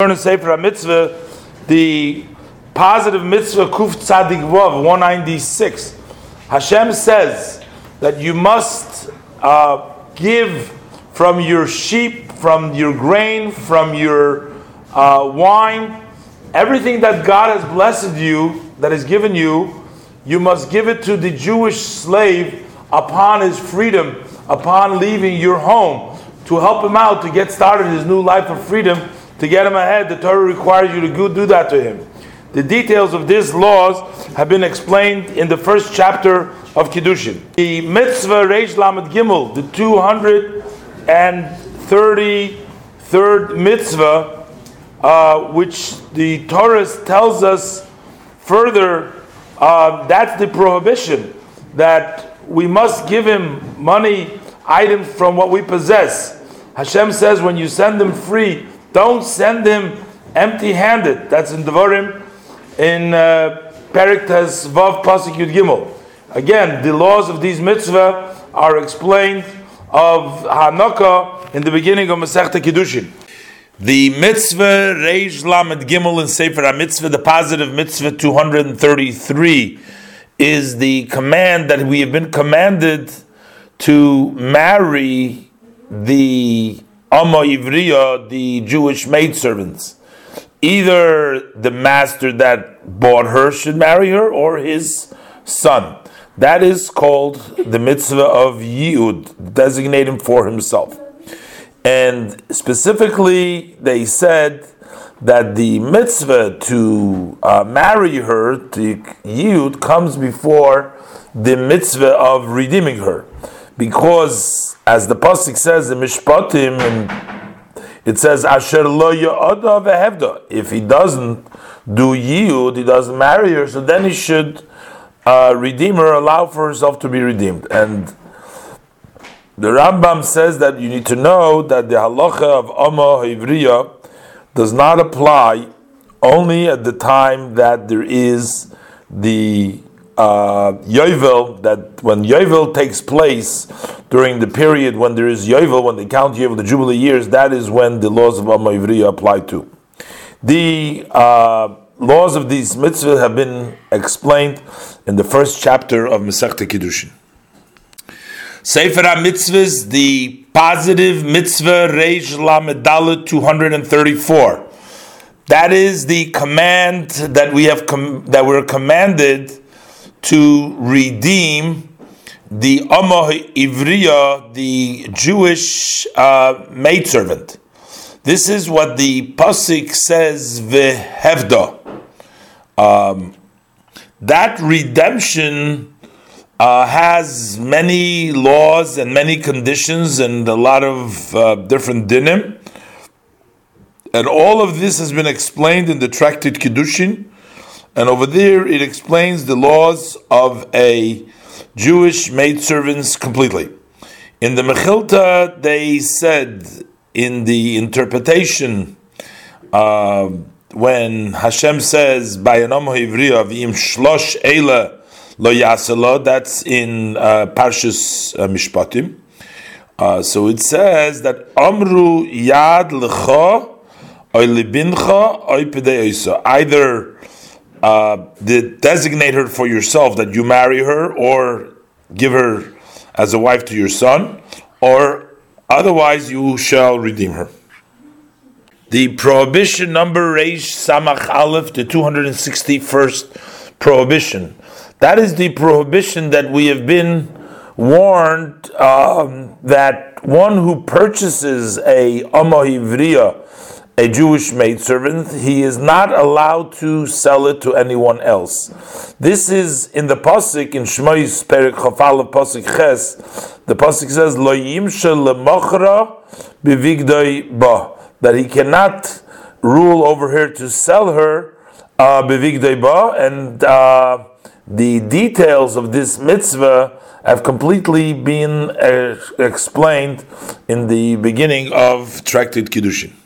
Learn for a Mitzvah, the positive mitzvah Kuf Tzadik Vav 196. Hashem says that you must uh, give from your sheep, from your grain, from your uh, wine, everything that God has blessed you, that has given you, you must give it to the Jewish slave upon his freedom, upon leaving your home, to help him out to get started his new life of freedom to get him ahead, the Torah requires you to do that to him. The details of these laws have been explained in the first chapter of Kiddushin. The mitzvah Reish Lamed Gimel, the 233rd mitzvah, uh, which the Torah tells us further, uh, that's the prohibition that we must give him money, items from what we possess. Hashem says when you send them free, don't send him empty handed. That's in Devarim in uh, Perik Vav Pasik Yud Gimel. Again, the laws of these mitzvah are explained of Hanukkah in the beginning of Masechta Kiddushin. The mitzvah Reish Lamed Gimel in Sefer HaMitzvah, the positive mitzvah 233, is the command that we have been commanded to marry the Amma Ivriya, the Jewish maidservants. Either the master that bought her should marry her, or his son. That is called the mitzvah of Yud, designate him for himself. And specifically, they said that the mitzvah to uh, marry her, to Yud, comes before the mitzvah of redeeming her because as the pasuk says in Mishpatim, and it says Asher lo ya'ada vehevda. If he doesn't do yiyud, he doesn't marry her, so then he should uh, redeem her, allow for herself to be redeemed. And the Rambam says that you need to know that the halacha of Amma Ivriya does not apply only at the time that there is the uh, Yovel, that when Yovel takes place during the period when there is Yovel, when they count Yovel, the Jubilee years, that is when the laws of Amma Ivriya apply to. The uh, laws of these mitzvahs have been explained in the first chapter of Masechta Kiddushin. Sefer HaMitzvahs, the positive mitzvah Reish Lamed Dalet 234. That is the command that we have com- that we're commanded to redeem the Amma Ivriya, the Jewish uh, maidservant. This is what the pasuk says, vehevda. Um, that redemption uh, has many laws and many conditions and a lot of uh, different dinim. And all of this has been explained in the Tractate Kiddushin and over there, it explains the laws of a Jewish maidservants completely. In the Mechilta, they said in the interpretation uh, when Hashem says by an Ivriya v'im shlosh eila lo yaselo, that's in uh, Parshas uh, Mishpatim. Uh, so it says that Amru yad lecha oy libincha oy Either uh, designate her for yourself that you marry her or give her as a wife to your son, or otherwise you shall redeem her. The prohibition number Reish Samach Aleph, the 261st prohibition. That is the prohibition that we have been warned um, that one who purchases a Amma Ivriya a Jewish maidservant, he is not allowed to sell it to anyone else. This is in the pasuk in Shmois Perik Chof Aleph pasuk Ches. The pasuk says Lo yimsha lemachra bivigdoi ba that he cannot rule over her to sell her uh, ba and. Uh, the details of this mitzvah have completely been uh, explained in the beginning of Tractate Kiddushin.